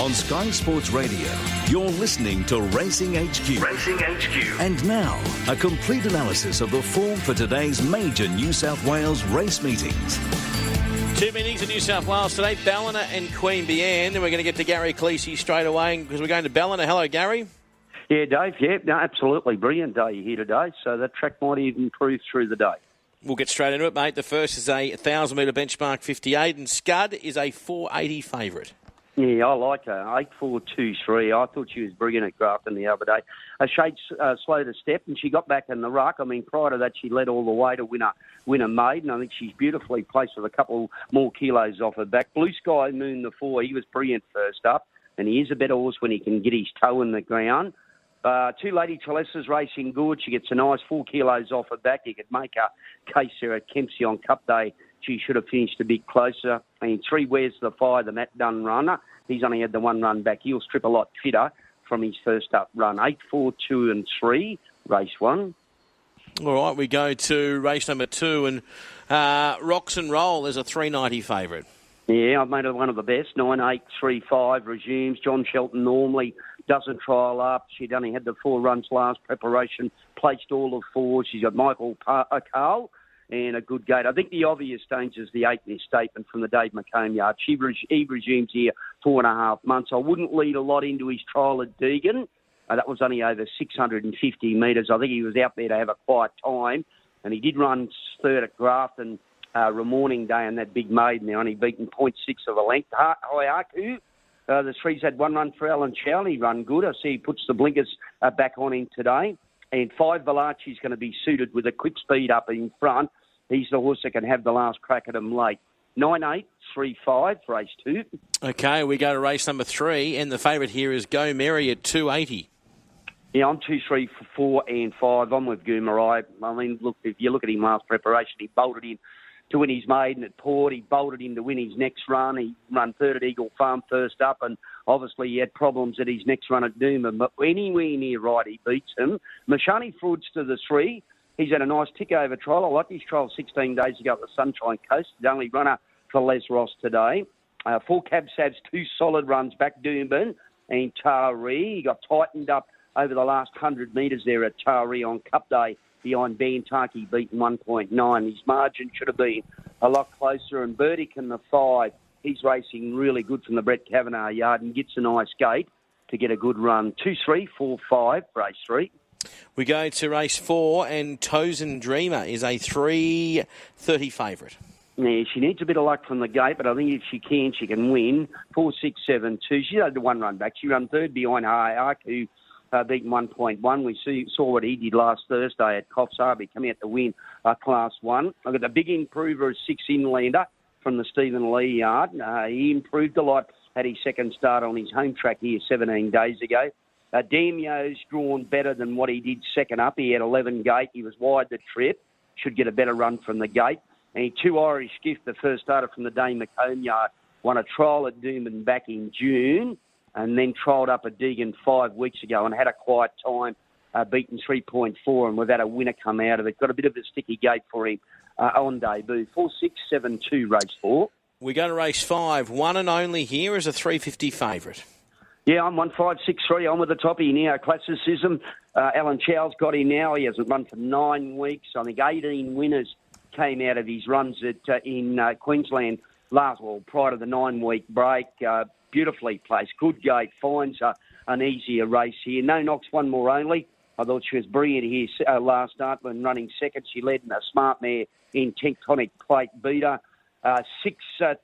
On Sky Sports Radio, you're listening to Racing HQ. Racing HQ. And now, a complete analysis of the form for today's major New South Wales race meetings. Two meetings in New South Wales today, Ballina and Queanbeyan. And we're going to get to Gary Kliese straight away because we're going to Ballina. Hello, Gary. Yeah, Dave. Yeah, no, absolutely brilliant day here today. So that track might even improve through the day. We'll get straight into it, mate. The first is a 1,000 metre benchmark 58, and Scud is a 480 favourite. Yeah, I like her. Eight four two three. I thought she was brilliant at Grafton the other day. A shade uh, slow to step, and she got back in the ruck. I mean, prior to that, she led all the way to win a win a maiden. I think she's beautifully placed with a couple more kilos off her back. Blue Sky Moon the four. He was brilliant first up, and he is a better horse when he can get his toe in the ground. Uh, two Lady Trelessa's racing good. She gets a nice four kilos off her back. You could make a case there at Kempsey on Cup Day. She should have finished a bit closer. And three Where's the Fire, the Matt Dunn runner. He's only had the one run back. He'll strip a lot fitter from his first up run. Eight, four, two, and three. Race one. All right, we go to race number two, and uh, Rocks and Roll is a 390 favourite. Yeah, I've made it one of the best. Nine, eight, three, five resumes. John Shelton normally doesn't trial up. She'd only had the four runs last preparation, placed all of four. She's got Michael uh, Carl and a good gate. I think the obvious danger is the eight in statement from the Dave McComb yard. She he resumes here four and a half months. I wouldn't lead a lot into his trial at Deagon. Uh, that was only over 650 metres. I think he was out there to have a quiet time, and he did run third at Grafton uh, Morning Day on that big maiden. They only beaten 0.6 of a length. Hayaku, uh, the three's had one run for Alan. He run good. I see he puts the blinkers uh, back on him today. And five Valachi's going to be suited with a quick speed up in front. He's the horse that can have the last crack at him late. Nine eight three five race two. Okay, we go to race number three, and the favourite here is Go Merry at two eighty. Yeah, I'm two, three, four, and five. I'm with Goomerai. I mean, look, if you look at him last preparation, he bolted in to win his maiden at Port. He bolted in to win his next run. He run third at Eagle Farm first up, and obviously he had problems at his next run at Doomben. But anywhere near right, he beats him. Mashani to the three. He's had a nice tick over trial. I like his trial 16 days ago at the Sunshine Coast. The only runner for Les Ross today. Uh, four cab sads, two solid runs back Doomben and Taree. He got tightened up over the last 100 metres there at Taree on Cup Day behind Bantaki, beaten 1.9. His margin should have been a lot closer. And Burdick in the five, he's racing really good from the Brett Kavanagh yard and gets a nice gate to get a good run. Two, three, four, five, race three. We go to race four, and Tozen Dreamer is a 330 favourite. Yeah, she needs a bit of luck from the gate, but I think if she can, she can win. Four, six, seven, two. She had one run back. She ran third behind Hayark, who uh, beaten 1.1. We see, saw what he did last Thursday at Coffs Harbour, coming out to win uh, Class 1. I've got the big improver, six inlander from the Stephen Lee yard. Uh, he improved a lot at his second start on his home track here 17 days ago. Uh, Damio's drawn better than what he did second up. He had 11 gate. He was wide the trip. Should get a better run from the gate. And he two Irish gift, the first starter from the Dame McComb yard, won a trial at Doomben back in June and then trialled up at Deagon five weeks ago and had a quiet time, uh, beaten 3.4, and we've had a winner come out of it. Got a bit of a sticky gate for him uh, on debut. 4 6 7 2, race four. We go to race five. One and only here is a 350 favourite. Yeah, I'm one five six three. I'm with the top here now. Classicism. Uh, Alan Chow's got him now. He hasn't run for nine weeks. I think 18 winners came out of his runs at uh, in uh, Queensland last, well, prior to the nine week break. Uh, beautifully placed. Good gate. Finds an easier race here. No knocks, one more only. I thought she was brilliant here uh, last start when running second. She led in a smart mare in Tectonic Plate beater. Uh, six uh,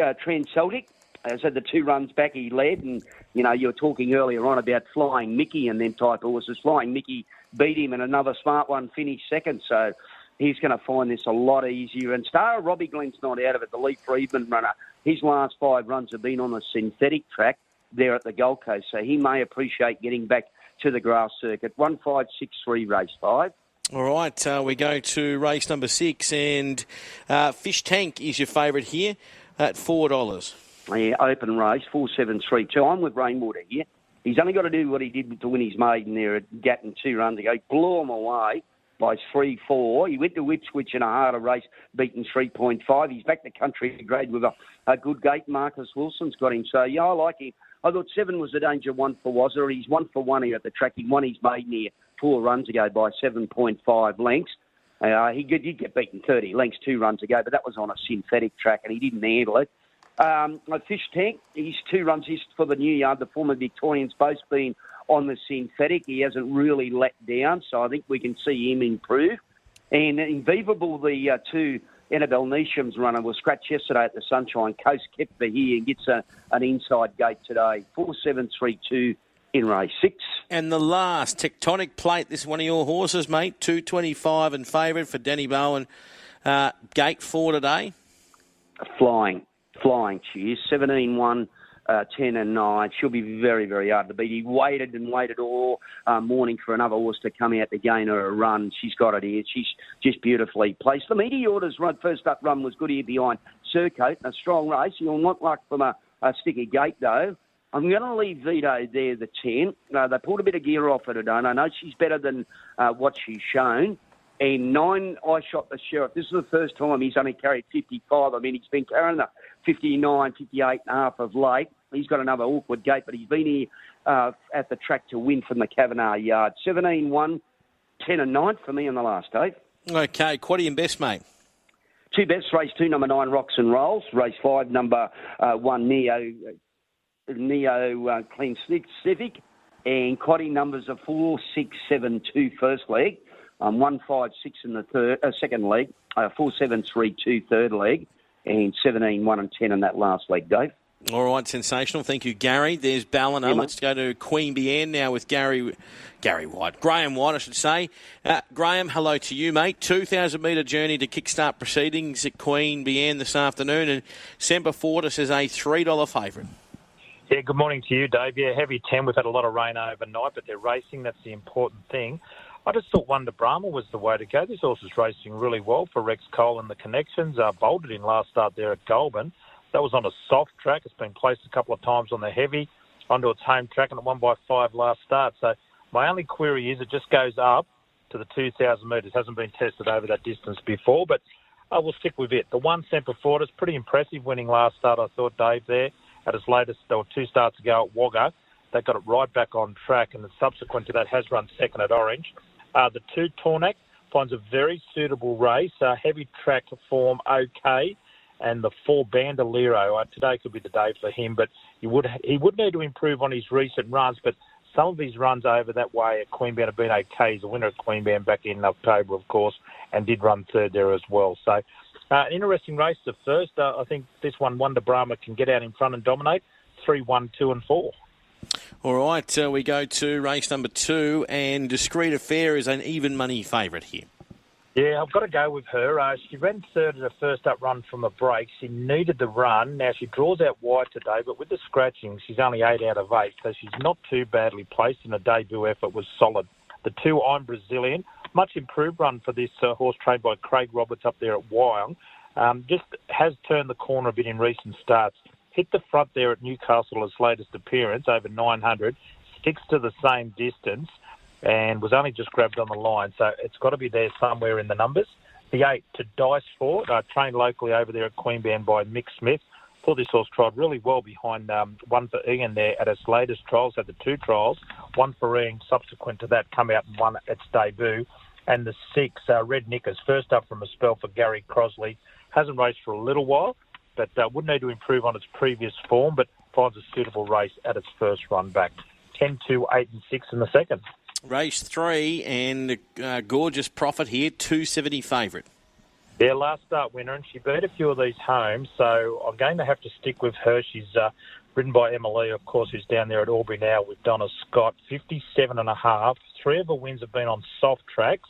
uh, Trans Celtic. As I said, the two runs back he led, and you know you were talking earlier on about Flying Mickey and then type horses. Flying Mickey beat him, and another smart one finished second. So he's going to find this a lot easier. And Star Robbie Glenn's not out of it. The Lee Friedman runner his last five runs have been on the synthetic track there at the Gold Coast, so he may appreciate getting back to the grass circuit. One five six three race five. All right, uh, we go to race number six, and uh, Fish Tank is your favourite here at four dollars. Yeah, open race four seven three two. I'm with Rainwater here. He's only got to do what he did to win his maiden there at Gatton two runs ago. Blew him away by 3 4. He went to Ipswich in a harder race, beaten 3.5. He's back to country grade with a, a good gate. Marcus Wilson's got him. So, yeah, I like him. I thought seven was a danger one for Wazza. He's one for one here at the track. He won his maiden here four runs ago by 7.5 lengths. Uh, he did get beaten 30 lengths two runs ago, but that was on a synthetic track and he didn't handle it. Um, Fish Tank, he's two runs east for the new yard. The former Victorians both been on the synthetic. He hasn't really let down, so I think we can see him improve. And Invivable, the uh, two Annabelle Neasham's runner, was scratched yesterday at the Sunshine Coast, kept for here and gets a, an inside gate today. 4732 in race six. And the last tectonic plate. This is one of your horses, mate. Two twenty-five and favourite for Danny Bowen. Uh, gate four today. Flying, flying. She is 17-1. Uh, 10 and 9. She'll be very, very hard to beat. He waited and waited all uh, morning for another horse to come out to gain her a run. She's got it here. She's just beautifully placed. The Meteor's run, first up run was good here behind Surcoat. A strong race. You'll not luck from a, a sticky gate, though. I'm going to leave Vito there, the 10. Uh, they pulled a bit of gear off her and I know she's better than uh, what she's shown. And nine, I shot the sheriff. This is the first time he's only carried 55. I mean, he's been carrying the 59, 58 and a half of late. He's got another awkward gate, but he's been here uh, at the track to win from the Kavanagh yard. 17 1, 10 and 9 for me in the last, eight. Okay, Quaddy and best, mate. Two bets, race two, number nine, Rocks and Rolls. Race five, number uh, one, Neo Neo uh, Clean Civic, and Quaddy numbers are four, six, seven, two first leg, um, one, five, six in the third, uh, second leg, uh, four, seven, three, two third leg, and 17, one, and ten in that last leg, Dave. All right, sensational. Thank you, Gary. There's Ballina. Yeah, Let's go to Queanbeyan now with Gary Gary White. Graeme White, I should say. Uh, Graeme, hello to you, mate. 2,000 metre journey to kickstart proceedings at Queanbeyan this afternoon, and Semper Fortis is a $3 favourite. Yeah, good morning to you, Dave. Yeah, heavy 10. We've had a lot of rain overnight, but they're racing. That's the important thing. I just thought Wonder Brahma was the way to go. This horse is racing really well for Rex Cole and the connections. Uh, bolted in last start there at Goulburn. That was on a soft track. It's been placed a couple of times on the heavy, onto its home track, and it won by five last start. So my only query is it just goes up to the 2,000 metres. Hasn't been tested over that distance before, but I will stick with it. The one Semper Fortis, pretty impressive winning last start, I thought, Dave, there at its latest, or two starts ago at Wagga. They got it right back on track, and subsequent to that has run second at Orange. Uh, the two Tornak finds a very suitable race, uh, heavy track form okay, and the four Bandolero. Uh, today could be the day for him, but he would he would need to improve on his recent runs, but some of his runs over that way at Queanbeyan have been okay. He's a winner at Queanbeyan back in October, of course, and did run third there as well. So uh, an interesting race, the first. Uh, I think this one, Wonder Brahma, can get out in front and dominate. Three, one, two, and four. All right, uh, we go to race number two, and Discreet Affair is an even money favourite here. Yeah, I've got to go with her. Uh, she ran third at her first up run from a break. She needed the run. Now she draws out wide today, but with the scratching, she's only eight out of eight, so she's not too badly placed, and her debut effort was solid. The two, I'm Brazilian much improved run for this uh, horse trained by Craig Roberts up there at Wyong. Um, just has turned the corner a bit in recent starts. Hit the front there at Newcastle, his latest appearance, over 900. Sticks to the same distance and was only just grabbed on the line. So it's got to be there somewhere in the numbers. The eight to Dice for, uh, trained locally over there at Queanbeyan by Mick Smith. Thought this horse tried really well behind um, one for Ian there at its latest trials, had the two trials. One for Ian subsequent to that come out and won its debut and the six, uh, Red Knickers, first up from a spell for Gary Crosley. Hasn't raced for a little while, but uh, would need to improve on its previous form, but finds a suitable race at its first run back. 10, 2, 8, and 6 in the second. Race three, and uh, gorgeous profit here, 270 favourite. Yeah, last start winner, and she beat a few of these homes, so I'm going to have to stick with her. She's uh, ridden by Emily, of course, who's down there at Albury now with Donna Scott, 57 and a half. Three of her wins have been on soft tracks.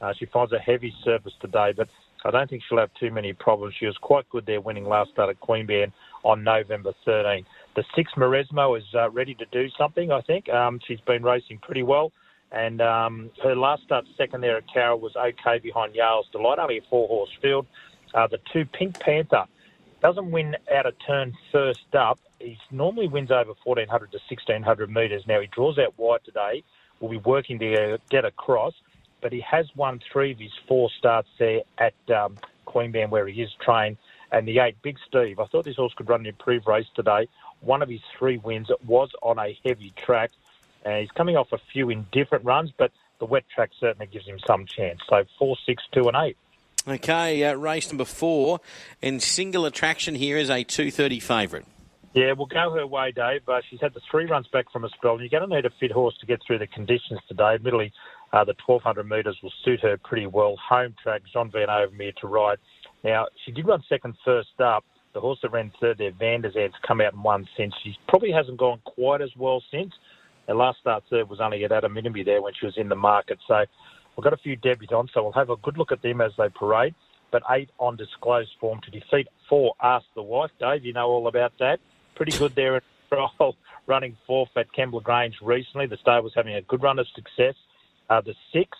Uh, she finds a heavy surface today, but I don't think she'll have too many problems. She was quite good there winning last start at Queanbeyan on November 13. The six Maresmo is uh, ready to do something, I think. Um, she's been racing pretty well. And um, her last start second there at Carroll was okay behind Yale's Delight, only a four horse field. Uh, the two Pink Panther doesn't win out of turn first up. He normally wins over 1400 to 1600 metres. Now he draws out wide today. We'll be working to get across. But he has won three of his four starts there at um, Queanbeyan where he is trained. And the eight, Big Steve, I thought this horse could run an improved race today. One of his three wins was on a heavy track. Uh, he's coming off a few indifferent runs, but the wet track certainly gives him some chance. So four, six, two, and eight. Okay, uh, race number four, and single attraction here is a 230 favourite. Yeah, we'll go her way, Dave. Uh, she's had the three runs back from a spell, and you're going to need a fit horse to get through the conditions today. Admittedly, uh, the 1200 metres will suit her pretty well. Home track, Jean Van Overmeire to ride. Now, she did run second first up. The horse that ran third there, Vander's come out and won since. She probably hasn't gone quite as well since. Her last start third was only at Adam there when she was in the market. So we've got a few debutants, so we'll have a good look at them as they parade. But eight on disclosed form to defeat four Ask the Wife. Dave, you know all about that. Pretty good there in trial, running fourth at Kembla Grange recently. The stable's having a good run of success. Uh, the six,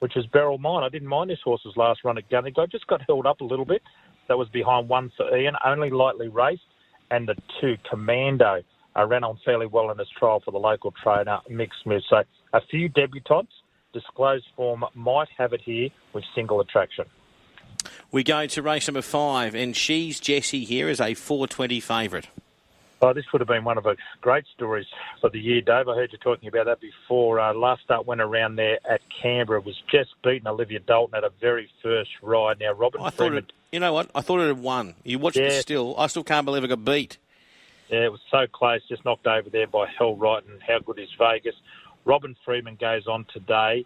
which is Beryl Mine. I didn't mind this horse's last run at Gunnery. Just got held up a little bit. That was behind one for Ian, only lightly raced. And the two, Commando uh, ran on fairly well in this trial for the local trainer, Mick Smith. So a few debutants, disclosed form might have it here with single attraction. We go to race number five, and she's Jessie here as a 420 favourite. Oh, this would have been one of the great stories for the year, Dave. I heard you talking about that before. Uh, last start went around there at Canberra. Was just beaten Olivia Dalton at a very first ride. Now, Robin I Freeman. Thought it, you know what? I thought it had won. You watched Yeah. it still. I still can't believe it got beat. Yeah, it was so close, just knocked over there by Hell Right and how good is Vegas. Robin Freeman goes on today,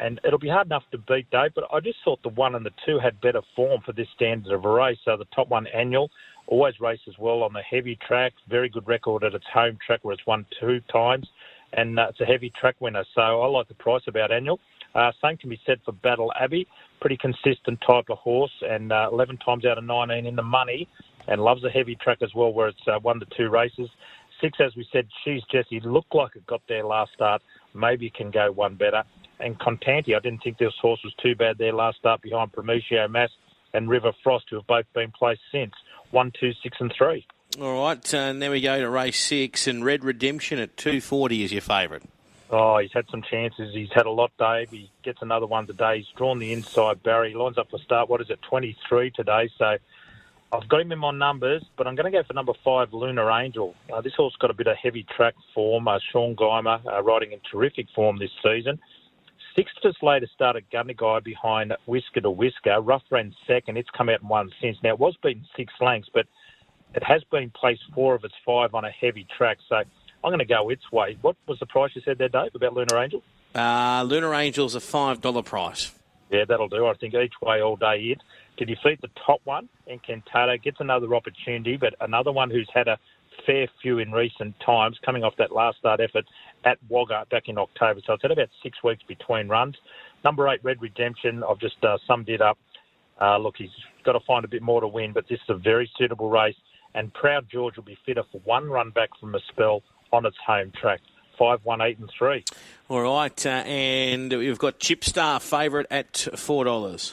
and it'll be hard enough to beat Dave, but I just thought the one and the two had better form for this standard of a race. So the top one, Annual, always races well on the heavy track, very good record at its home track where it's won two times, and uh, it's a heavy track winner. So I like the price about Annual. Uh, same can be said for Battle Abbey, pretty consistent type of horse, and uh, 11 times out of 19 in the money and loves a heavy track as well, where it's uh, one to two races. Six, as we said, she's Jessie. Looked like it got there last start. Maybe can go one better. And Contanti, I didn't think this horse was too bad there last start behind Prometio Mass and River Frost, who have both been placed since. One, two, six, and three. All right, uh, and then we go to race six, and Red Redemption at 240 is your favourite. Oh, he's had some chances. He's had a lot, Dave. He gets another one today. He's drawn the inside Barry. Lines up for start. What is it, 23 today? So I've got him in my numbers, but I'm going to go for number five, Lunar Angel. Uh, this horse got a bit of heavy track form. Uh, Sean Guymer uh, riding in terrific form this season. Sixth just later started Gundagai behind Whisker to Whisker. Rough ran second. It's come out and won since. Now, it was beaten six lengths, but it has been placed four of its five on a heavy track. So I'm going to go its way. What was the price you said there, Dave, about Lunar Angel? Uh, Lunar Angel's a $5 price. Yeah, that'll do. I think each way all day it. To defeat the top one, and Encantado gets another opportunity, but another one who's had a fair few in recent times, coming off that last start effort at Wagga back in October. So it's had about six weeks between runs. Number eight, Red Redemption, I've just uh, summed it up. Uh, look, he's got to find a bit more to win, but this is a very suitable race. And Proud George will be fitter for one run back from a spell on its home track. Five, one, eight, and three. All right, uh, and we've got Chipstar favourite at $4.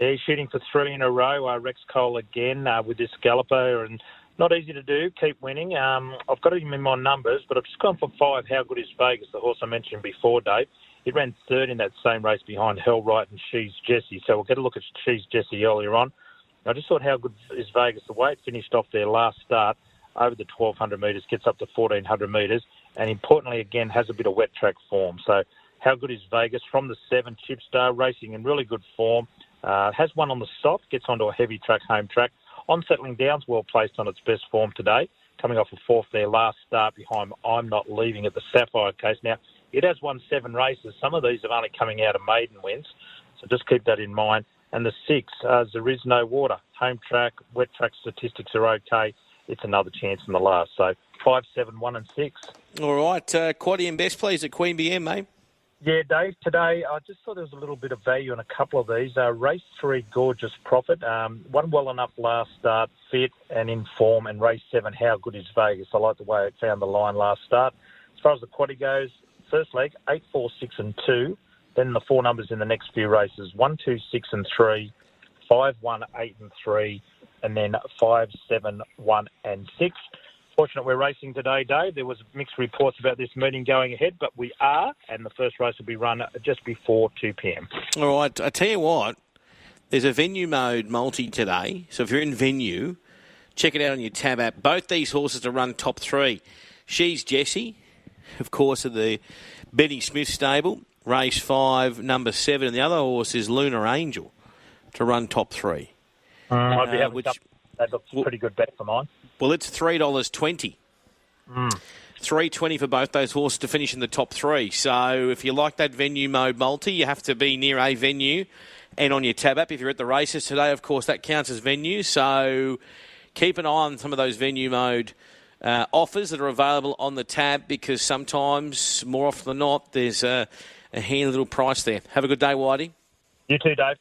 Yeah, he's shooting for three in a row. Uh, Rex Cole again uh, with this galloper, and not easy to do. Keep winning. Um, I've got him in my numbers, but I've just gone for five. How good is Vegas? The horse I mentioned before, Dave. He ran third in that same race behind Hell Right and She's Jessie. So we'll get a look at She's Jessie earlier on. I just thought how good is Vegas. The way it finished off their last start over the 1200 metres, gets up to 1400 metres, and importantly, again, has a bit of wet track form. So how good is Vegas from the seven Chipstar racing in really good form? Uh, has one on the soft, gets onto a heavy track, home track. On settling down's well placed on its best form today, coming off a fourth there last start behind I'm Not Leaving at the Sapphire case. Now, it has won seven races. Some of these are only coming out of maiden wins, so just keep that in mind. And the six, uh, there is no water. Home track, wet track statistics are okay. It's another chance in the last. So five, seven, one, and six. All right, uh, Quaddy and best please at Queanbeyan, mate. Yeah, Dave, today I just thought there was a little bit of value in a couple of these. Uh, race three, Gorgeous Profit. Um, one well enough last start, fit and in form. And race seven, How Good is Vegas? I like the way it found the line last start. As far as the quaddy goes, first leg, eight, four, six, and two. Then the four numbers in the next few races, one, two, six, and three, five, one, eight, and three, and then five, seven, one, and six. Unfortunate we're racing today, Dave. There was mixed reports about this meeting going ahead, but we are, and the first race will be run just before 2 p.m. All right, I tell you what, there's a venue mode multi today, so if you're in venue, check it out on your tab app. Both these horses to run top three. She's Jessie, of course, of the Benny Smith stable, race five, number seven, and the other horse is Lunar Angel to run top three. I'd be uh, which, that looks pretty good bet for mine. Well, it's three dollars twenty. Mm. Three twenty for both those horses to finish in the top three. So if you like that venue mode multi, you have to be near a venue and on your tab app. If you're at the races today, of course, that counts as venue. So keep an eye on some of those venue mode uh, offers that are available on the tab because sometimes, more often than not, there's a, a handy little price there. Have a good day, Whitey. You too, Dave.